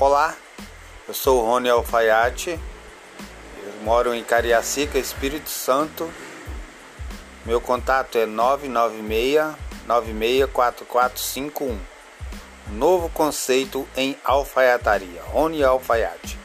Olá, eu sou o Rony Alfaiate, eu moro em Cariacica, Espírito Santo. Meu contato é 996 964451. Novo conceito em alfaiataria, Rony Alfaiate.